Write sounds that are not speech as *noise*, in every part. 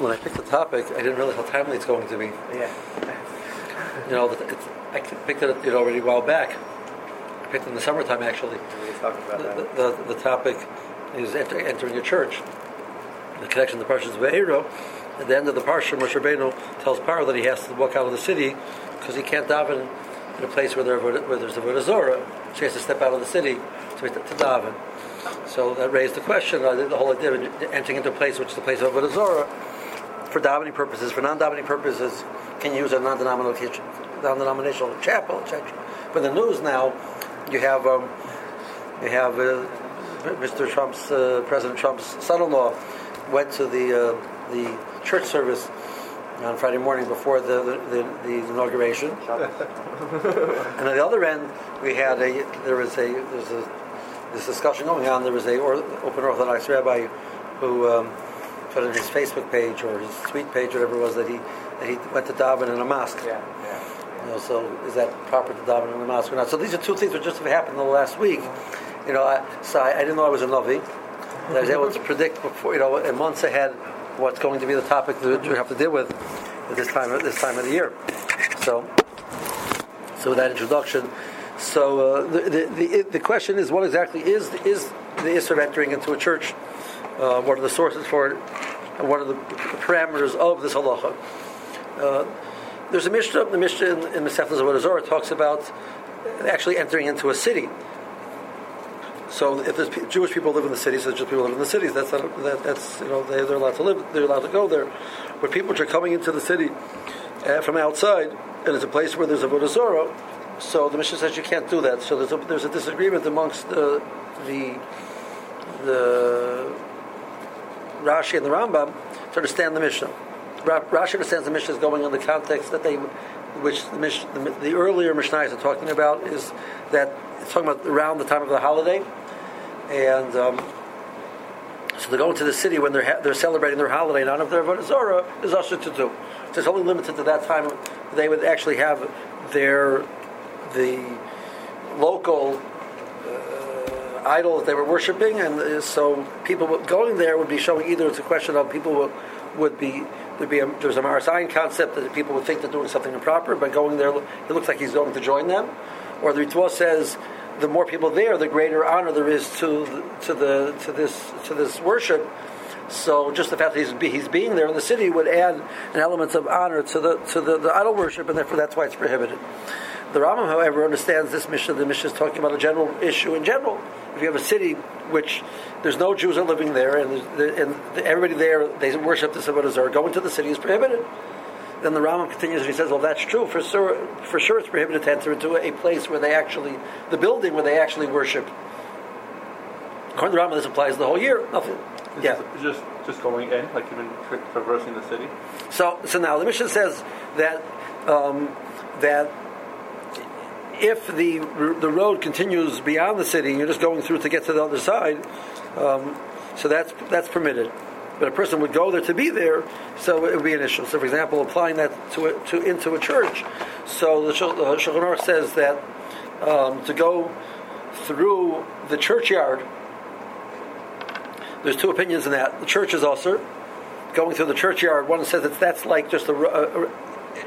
when I picked the topic, I didn't realize how timely it's going to be. Yeah. You know, it's, I picked it you know, already a while back. I picked it in the summertime, actually. We about The, that. the, the topic is enter, entering a church. The connection to the Parshas Va'eira. At the end of the Parsha, Moshe Rabbeinu tells Paro that he has to walk out of the city because he can't daven in a place where, there, where there's a Zorah. So he has to step out of the city to, to daven. So that raised the question, uh, the whole idea of entering into a place which is the place of Avodah Zorah, for davening purposes, for non-davening purposes, can use a non-denominational, non-denominational chapel, etc. But the news now, you have um, you have uh, Mr. Trump's uh, President Trump's son-in-law went to the uh, the church service on Friday morning before the the, the, the inauguration. and at the other end, we had a there was a there's a this discussion going on. There was a or, open Orthodox rabbi who um, put on his Facebook page or his tweet page, whatever it was, that he that he went to daven in a mosque. Yeah, yeah. You know, so is that proper to daven in a mosque or not? So these are two things that just have happened in the last week. You know, I, so I, I didn't know I was a navi. I was able to *laughs* predict before, you know, months ahead what's going to be the topic that we have to deal with at this time at this time of the year. So, so with that introduction, so uh, the, the, the the question is, what exactly is is the issue of entering into a church? Uh, what are the sources for it? And what are the parameters of this halacha? Uh, there's a Mishnah, the Mishnah in, in the Sefer Avodah Zorah talks about actually entering into a city. So if there's Jewish people live in the cities, so Jewish people live in the cities. That's not, that, that's you know they, they're allowed to live. They're allowed to go there. But people which are coming into the city uh, from outside, and it's a place where there's a Avodah Zorah, so the Mishnah says you can't do that. So there's a, there's a disagreement amongst the the the Rashi and the Rambam to understand the Mishnah. Ra- Rashi understands the Mishnah is going in the context that they, which the, Mish, the, the earlier Mishnahs are talking about is that it's talking about around the time of the holiday, and um, so they're going to the city when they're ha- they're celebrating their holiday. None of their Avodah is usher to do. So it's only limited to that time. They would actually have their the local idol that they were worshiping, and uh, so people going there would be showing either it's a question of people would, would be there'd be a, there's a maris ayin concept that people would think they're doing something improper by going there. It looks like he's going to join them, or the ritual says the more people there, the greater honor there is to to the to this to this worship. So just the fact that he's, he's being there in the city would add an element of honor to the to the, the idol worship, and therefore that's why it's prohibited. The Rambam, however, understands this Mishnah. The Mishnah is talking about a general issue in general. If you have a city which there's no Jews are living there, and, and everybody there they worship the Avodah Zarah, going to the city is prohibited. Then the Rambam continues and he says, "Well, that's true. For sure, for sure, it's prohibited to enter into a place where they actually, the building where they actually worship." According to the Rambam, this applies the whole year. Nothing. It's Yeah. just, just going in, like even tra- traversing the city. So, so now the Mishnah says that um, that if the the road continues beyond the city, you're just going through to get to the other side. Um, so that's that's permitted. But a person would go there to be there, so it would be an issue. So, for example, applying that to a, to into a church. So the uh, Shulchan says that um, to go through the churchyard. There's two opinions in that. The church is also going through the churchyard. One says that that's like just a, uh,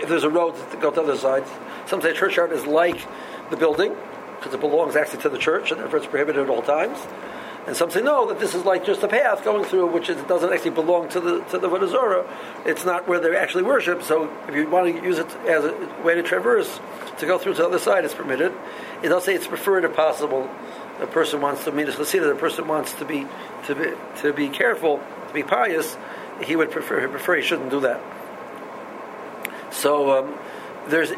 if there's a road to go to the other side. Some say churchyard is like the building because it belongs actually to the church and therefore it's prohibited at all times. And some say no, that this is like just a path going through, which is, it doesn't actually belong to the to the Avodah It's not where they actually worship. So if you want to use it as a way to traverse to go through to the other side, it's permitted. It does say it's preferred if possible. A person wants to mean chasida. The person wants to be to be to be careful, to be pious. He would prefer he prefer he shouldn't do that. So um, there's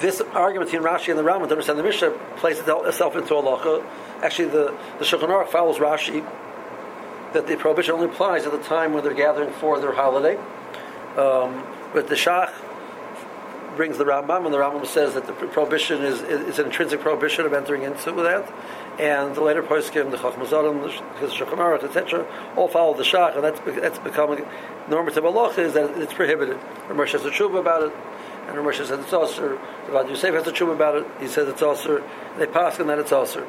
this argument between Rashi and the Rambam to understand the Mishnah places itself into halacha. Actually, the the Shulchan Aruch follows Rashi that the prohibition only applies at the time when they're gathering for their holiday. Um, but the Shach brings the Rambam, and the Rambam says that the prohibition is, is an intrinsic prohibition of entering into that. And the later poskim, the Chacham Zadim, the Shulchan etc., all follow the Shach, and that's that's becoming normative halacha is that it's prohibited. Ramesh has a tshuva about it, and Ramesh says it's also. Rabbi Yosef has a tshuva about it. He says it's also. They pass on that it's also.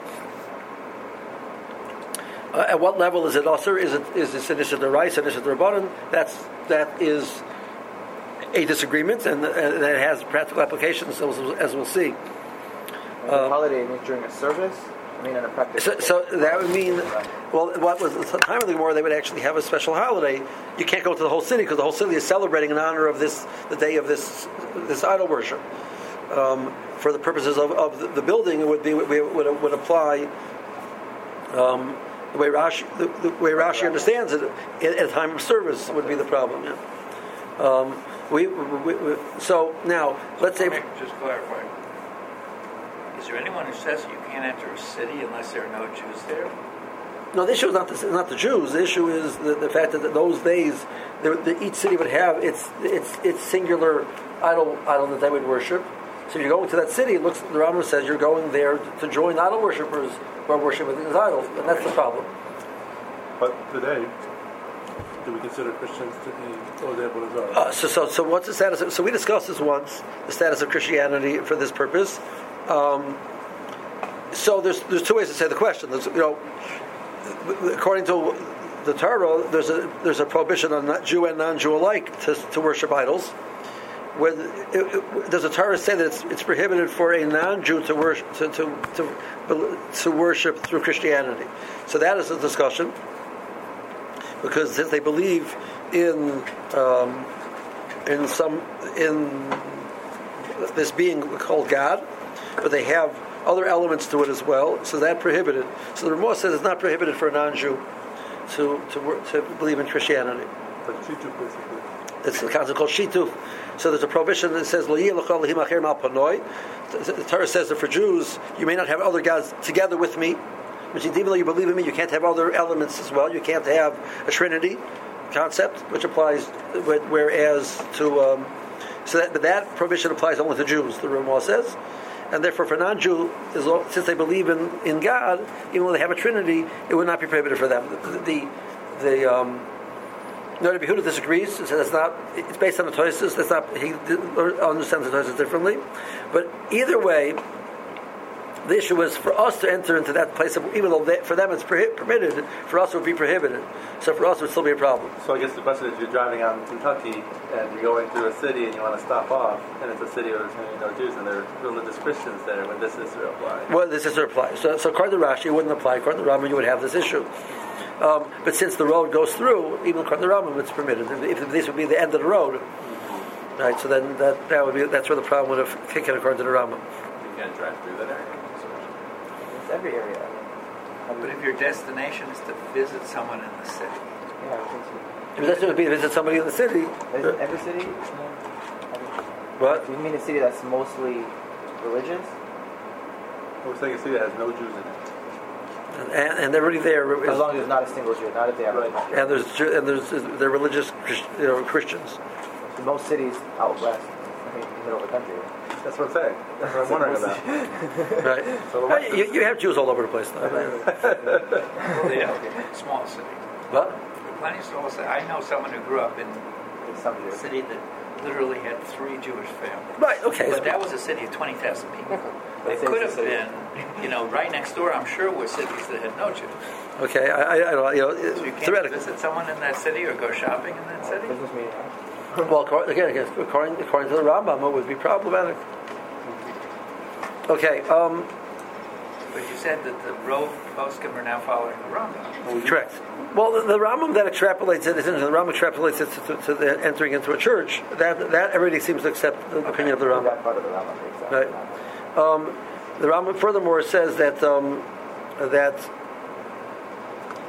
Uh, at what level is it usher? Is it is this initiative the rice, initiative the rabbanon? That's that is a disagreement, and, and it has practical applications, as, as we'll see. And the holiday means during a service. I mean, in a practical. So, so that would mean, well, what was the time of the Gemara? They would actually have a special holiday. You can't go to the whole city because the whole city is celebrating in honor of this, the day of this, this idol worship. Um, for the purposes of, of the, the building, it would be would, would, would apply. Um, the way Rashi, the, the way Rashi understands it, at, at time of service would be the problem. Yeah. Um, we, we, we, so now let's say. Let me just clarify. Is there anyone who says you can't enter a city unless there are no Jews there? No, the issue is not the, not the Jews. The issue is the, the fact that those days, the, the, each city would have its its its singular idol idol that they would worship. So if you're going to that city, it looks the Rambam says you're going there to join idol worshippers who are worshiping these idols, and that's the problem. But today, do we consider Christians to be Odeh as well? Uh, so, so, so what's the status? Of, so we discussed this once, the status of Christianity for this purpose. Um, so there's there's two ways to say the question. There's, you know, according to the Torah, there's a there's a prohibition on Jew and non-Jew alike to, to worship idols. Where it, it, does the Torah say that it's, it's prohibited for a non-Jew to worship to, to, to, to worship through Christianity? So that is a discussion because since they believe in um, in some in this being called God, but they have other elements to it as well. So that prohibited. So the Ramah says it's not prohibited for a non-Jew to to, to believe in Christianity. It's a concept called shituf. So there's a prohibition that says the Torah says that for Jews you may not have other gods together with me. Which even though you believe in me, you can't have other elements as well. You can't have a Trinity concept, which applies. Whereas to um, so that but that prohibition applies only to Jews. The Ramah says and therefore for non-Jew, since they believe in, in God, even though they have a Trinity, it would not be prohibited for them. The the, the um, Noda BiYehuda disagrees. Says it's not. It's based on the Tosis. That's not. He understands the Tosis differently. But either way, the issue is for us to enter into that place of, even though they, for them it's permitted, for us it would be prohibited. So for us it would still be a problem. So I guess the question is, you're driving out in Kentucky and you're going through a city and you want to stop off, and it's a city where there's many no Jews and there are religious Christians there. Would this issue apply? Well, this issue apply. So, so according to Rashi, it wouldn't apply. According to Rambam, you would have this issue. Um, but since the road goes through, even according to Rambam, it's permitted. If this would be the end of the road, right? So then that, that would be that's where the problem would have kicked in according to the Rambam. You can't drive through that area. It's every area. But if your destination is to visit someone in the city, Yeah, I think so. If that's going to be to visit somebody in the city, Is it uh, every city? what? You mean a city that's mostly religious? We're saying a city that has no Jews in it. And, and they're already there. As long as there's not a single Jew, not if they have Right. and there's and there's they're religious you know, Christians. most cities out west, I mean, in the middle of the country. That's what I'm saying. That's what I'm wondering about. *laughs* Right? So the Well, you, you have Jews all over the place. Though. *laughs* well, yeah, small city. What? Plenty of small city. I know someone who grew up in some a city that literally had three Jewish families. Right. Okay. But that was a city of 20,000 people. *laughs* But It could have been, you know, right next door, I'm sure, were cities that had no Jews. Okay. I, I, I don't. You know, So you can't visit someone in that city or go shopping in that city? Business meeting. Huh? *laughs* Well, again, again, according, according to the Rambam, it would be problematic. Okay. Um, But you said that the road poskim are now following the Rambam. correct. Well, the, the Rambam that extrapolates it, the Rambam extrapolates it to, to, to the entering into a church. That that everybody seems to accept the opinion of the Rambam. That part of the Rambam makes sense. Right. Um, the Rambam furthermore says that um, that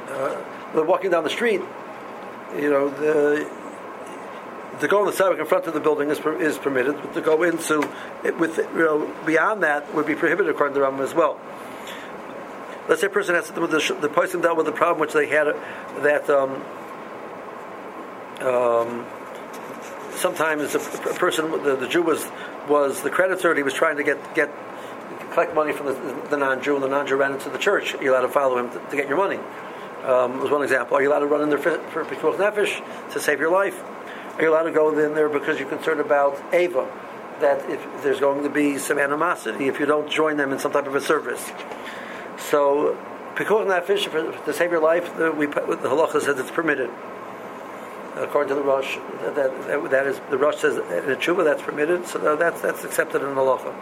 uh, when walking down the street, you know, the, to go on the sidewalk in front of the building is, is permitted. But to go into it with you know beyond that would be prohibited according to the Rambam as well. Let's say a person has the, the person dealt with the problem which they had that um, um, sometimes a, a person the, the Jew was was the creditor and he was trying to get get collect money from the, the non-Jew and the non-Jew ran into the church. You're allowed to follow him to, to get your money. Um, was one example. Are you allowed to run in there for, for Pikuach Nefesh to save your life? Are you allowed to go in there because you're concerned about Ava? That if there's going to be some animosity if you don't join them in some type of a service. So because that fish for, to save your life, the, we the halacha says it's permitted. According to the Rosh, that, that, that is the Rosh says in a tshuva that's permitted, so that's that's accepted in halacha.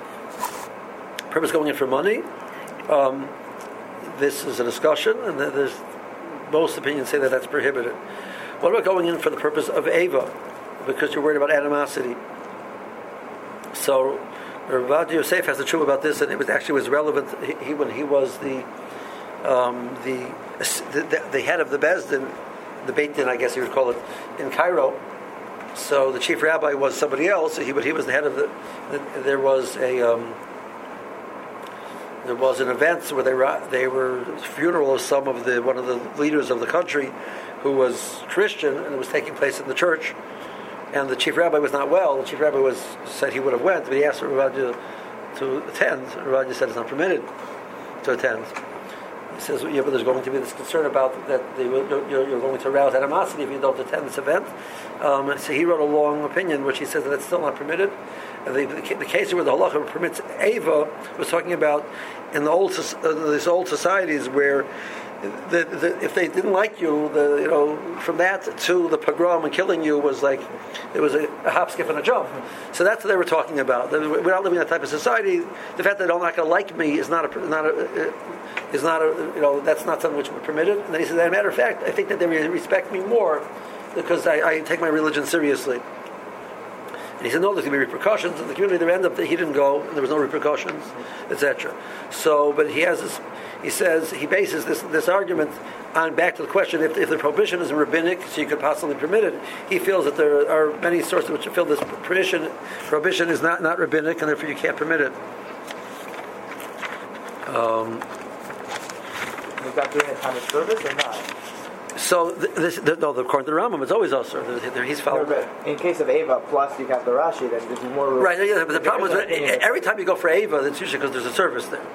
Purpose going in for money. Um, this is a discussion, and there's most opinions say that that's prohibited. What about going in for the purpose of ava, because you're worried about animosity? So Rav Yosef has a truth about this, and it was actually was relevant. He, he when he was the, um, the, the the head of the Bezdin, the Beit Din, I guess you would call it, in Cairo. So the chief rabbi was somebody else. He, but he was the head of the. There was a. Um, there was an event where they were they were funeral of some of the one of the leaders of the country, who was Christian, and it was taking place in the church and the chief rabbi was not well. The chief rabbi was said he would have went, but he asked Rav Ovadia to attend. Rav Ovadia said it's not permitted to attend. He says, yeah, but there's going to be this concern about that they, you're, going to arouse animosity if you don't attend this event. Um, so he wrote a long opinion, which he says that it's still not permitted. And the, the, case where the halacha permits Ava was talking about in the old uh, these old societies where the, the, if they didn't like you, the, you know, from that to the pogrom and killing you was like it was a, a hop, skip, and a jump. So that's what they were talking about. We're not living in that type of society. The fact that they're not going to like me is not a not a is not a you know that's not something which would permitted. And then he said, as a matter of fact, I think that they respect me more because I, I take my religion seriously. And he said, no, there's going to be repercussions. In the community, there ended up that he didn't go, and there was no repercussions, etc. So, but he has this he says he bases this this argument on back to the question if, if the prohibition is rabbinic, so you could possibly permit it. He feels that there are many sources which feel this prohibition prohibition is not not rabbinic, and therefore you can't permit it. Um, is that during a time of service or not? So this, the, no, according to the Rambam, it's always also he's following. No, in case of Ava, plus you have the Rashi, then there's more. Right, yeah, but the problem is that every time you go for Ava, it's usually because there's a service there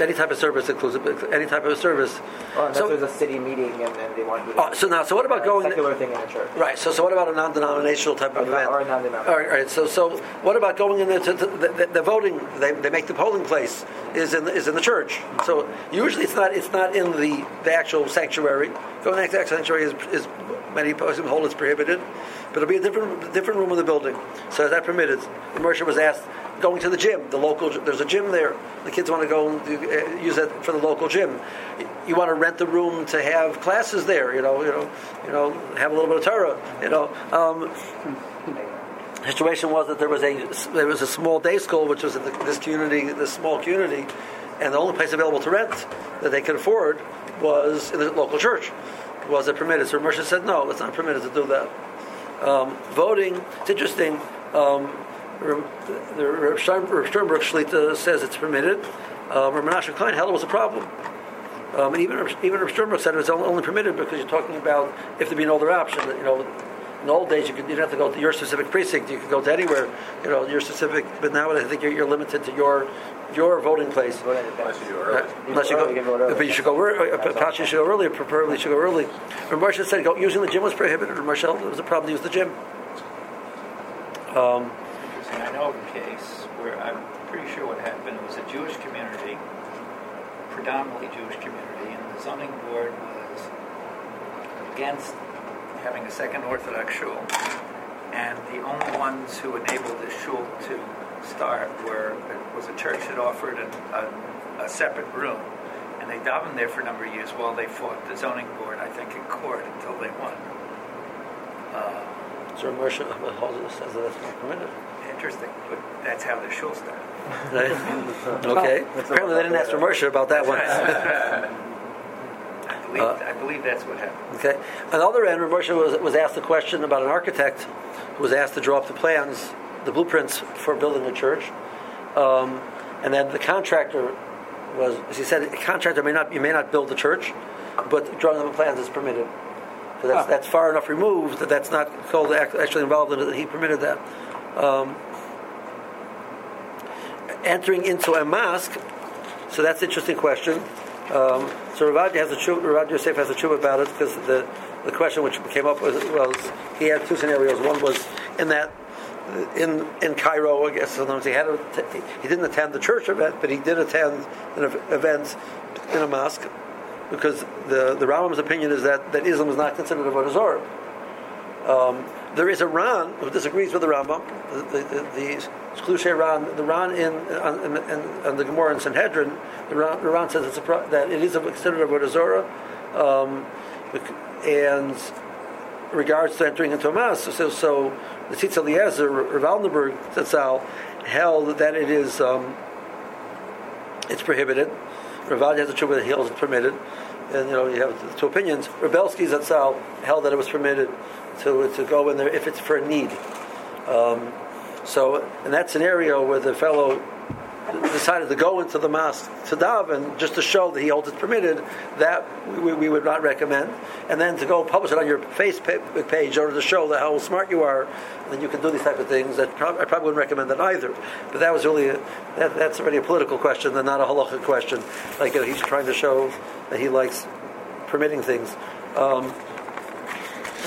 any type of service includes any type of service. Well, unless so, there's a city meeting and, and they want to. Oh, so now, so what about going? Secular thing in a church. Right. So, so what about a non-denominational type of event? Or a non-denominational. All right, all right. So, so what about going in there to, to the, the, the, voting? They, they make the polling place is in the, is in the church. So usually it's not it's not in the, the actual sanctuary. Going to the actual sanctuary is, is many people hold it's prohibited, but it'll be a different different room of the building. So is that permitted? The merchant was asked going to the gym. The local there's a gym there. The kids want to go and uh, use it for the local gym. You want to rent the room to have classes there. You know, you know, you know, have a little bit of Torah. You know. Um, situation was that there was a there was a small day school which was in the, this community, this small community, and the only place available to rent that they could afford was in the local church. Was it permitted? So Moshe said, no, it's not permitted to do that. Um, voting, it's interesting. Um, the Rav Sternberg Shlita says it's permitted. Um, Rav Klein held it was a problem. Um, and even even Rav Sternberg said it was only permitted because you're talking about if there'd be no other option. You know, in the old days you, could, you didn't have to go to your specific precinct. You could go to anywhere. You know, your specific. But now I think you're, you're limited to your your voting place. Unless you go early. Unless you go, but you should go early. Perhaps you should go early. Preferably, you should go early. Rav said go, using the gym was prohibited. Marshall, it was a problem to use the gym. Um, I know of a case where I'm pretty sure what happened was a Jewish community, predominantly Jewish community, and the zoning board was against having a second Orthodox shul, and the only ones who enabled the shul to start were was a church that offered a, a, a separate room, and they davened there for a number of years while they fought the zoning board, I think, in court until they won. Uh, so Moshe says that that's not permitted interesting, but that's how the shul started. Right? *laughs* okay. Apparently, they didn't ask for Moshe about that one. *laughs* I believe, uh, I believe that's what happened. Okay. On the other end, Moshe was, was asked a question about an architect who was asked to draw up the plans, the blueprints for building a church. Um, and then the contractor was, as he said, a contractor may not, you may not build the church, but drawing up the plans is permitted. So that's, that's far enough removed that that's not called actually involved in it. He permitted that. Um, entering into a mosque, so that's an interesting question. Um, so Ravad has a tshuva, Ravad Yosef has a tshuva about it because the, the question which came up was, was he had two scenarios. One was in that in in Cairo. I guess sometimes he had to, he didn't attend the church event, but he did attend an event in a mosque because the the Rambam's opinion is that, that Islam is not considered a avodah zarah. Um, there is a Ran who disagrees with the Rambam. The the, the, the Ran, the Ran in on, in, in, the Gemara in Sanhedrin, the Ran, the Ran says a, that it is a, considered a avodah um, and regards to entering into a mass. So, so the Tzitz Eliezer, Rav Waldenberg held that it is um, it's prohibited. Ravadi has a true that he holds it's permitted, and you know you have two opinions. Reb Belsky Zatzal held that it was permitted to to go in there if it's for a need. Um, so in that scenario where the fellow decided to go into the mosque to daven just to show that he holds it permitted, that we, we, would not recommend. And then to go publish it on your Facebook page in order to show that how smart you are, then you can do these type of things. That I probably wouldn't recommend that either. But that was really a, that, that's already a political question and not a halachic question. Like you know, he's trying to show that he likes permitting things. Um,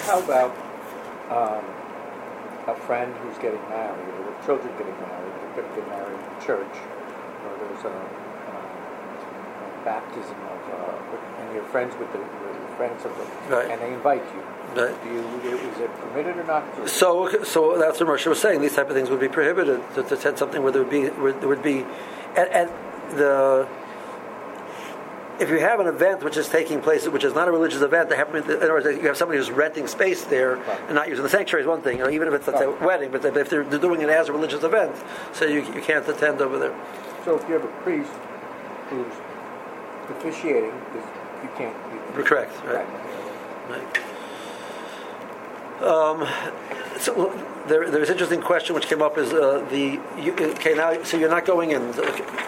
how about um, a friend who's getting married, or the children getting married, they're going to get married in church, or there's a, a, a baptism of, uh, and you're friends with the, the friends of the, right. and they invite you. Right. Do you, is it permitted or not? Permitted? So, so that's what Moshe was saying. These type of things would be prohibited. To, to attend something where there would be, where there would be, at the if you have an event which is taking place, which is not a religious event, happen, in other words, you have somebody who's renting space there right. and not using the sanctuary is one thing, you know, even if it's right. a wedding, but if they're, they're, doing it as a religious event, so you, you can't attend over there. So if you have a priest who's officiating, you can't. You, Correct, right. right. Um, so there, there's an interesting question which came up is uh, the you, okay now so you're not going in.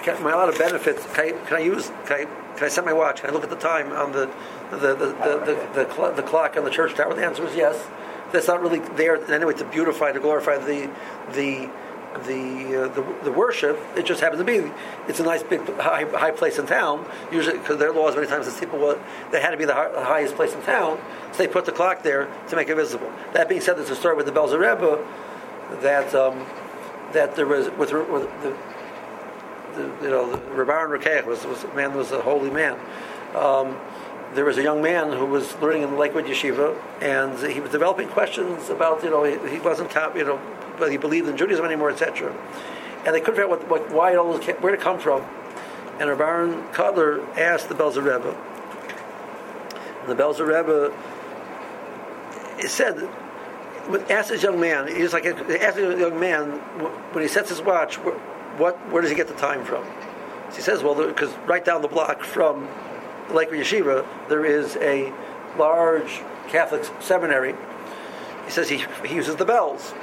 Can, my lot of benefits. Can I, can I use? Can I, can I set my watch? Can I look at the time on the the the the, the, the, the clock on the church tower? The answer is yes. That's not really there in any way to beautify to glorify the the the, uh, the, the worship. It just happens to be it's a nice big high, high place in town. Usually, because their laws many times is people well, they had to be the, high, the, highest place in town, so they put the clock there to make it visible. That being said, there's a story with the Belzer Rebbe that um, that there was with, with the, the, you know the Rabban Rokeach was was a man was a holy man. Um, there was a young man who was learning in the Lakewood Yeshiva, and he was developing questions about, you know, he, he wasn't you know, but he believed in Judaism anymore, etc. And they couldn't figure out what, what, why it all came, where it come from. And Reb Aharon Kotler asked the Belzer Rebbe. And the Belzer Rebbe said, asked this young man, he was like, asked the young man, when he sets his watch, what, where does he get the time from? He says, well, because right down the block from Lakewood Yeshiva, there is a large Catholic seminary. He says he, he uses the bells.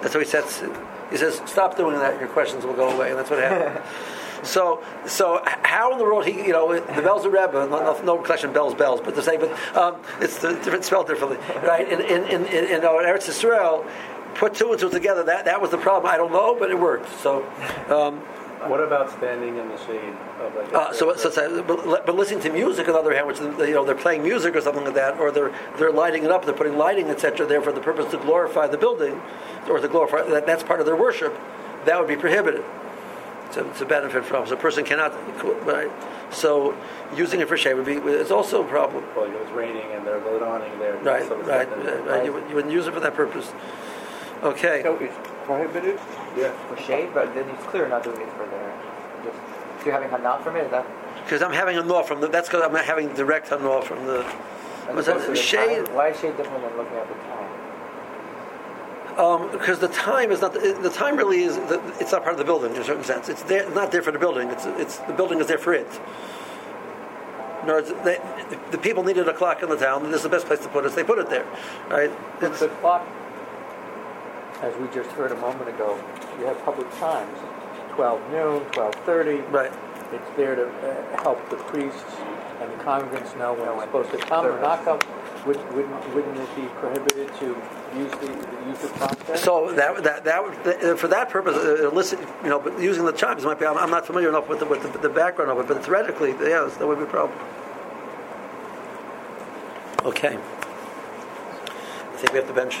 That's how he sets. He says, "Stop doing that. Your questions will go away." And that's what happened. *laughs* so, so how in the world he, you know, the bells are Rebbe, no, no collection bells, bells, but the same, but um, it's the, different spelled differently, right? In in in, in, in Eretz Yisrael, put two and two together. That that was the problem. I don't know, but it worked. So. Um, what about standing in the shade of like? Uh, so, so, so but, but, listening to music, on the other hand, which you know they're playing music or something like that, or they're they're lighting it up, they're putting lighting, etc. There for the purpose to glorify the building, or to glorify that that's part of their worship. That would be prohibited. To, to benefit from, so a person cannot. Right. So using it for shade would be. It's also a problem. Well, it was raining and they're lit awning there. Right. Right. right, right. You, you wouldn't use it for that purpose. Okay. So it's prohibited? Yeah. For shade, but then it's clear not doing it for their. Just, so you're having hanal from it? Is that? Because I'm having a law from the. That's because I'm not having direct hanal from the. Was that shade? Time? Why is shade different than looking at the time? Um, because the time is not the, the time really is the, it's not part of the building in a certain sense. It's there, not there for the building. It's it's the building is there for it. In other words, they, the people needed a clock in the town, and this is the best place to put it. So they put it there, right? It's the clock as we just heard a moment ago, you have public times, 12 noon, 12.30. Right. It's there to uh, help the priests and the congregants know when they're supposed to come or not come. Would, wouldn't, wouldn't it be prohibited to use the use the process? So that that that for that purpose, uh, illicit, you know, but using the chimes might be. I'm, I'm not familiar enough with the, with the, the, background of it, but theoretically, yes, that would be a problem. Okay. I think we have to bench.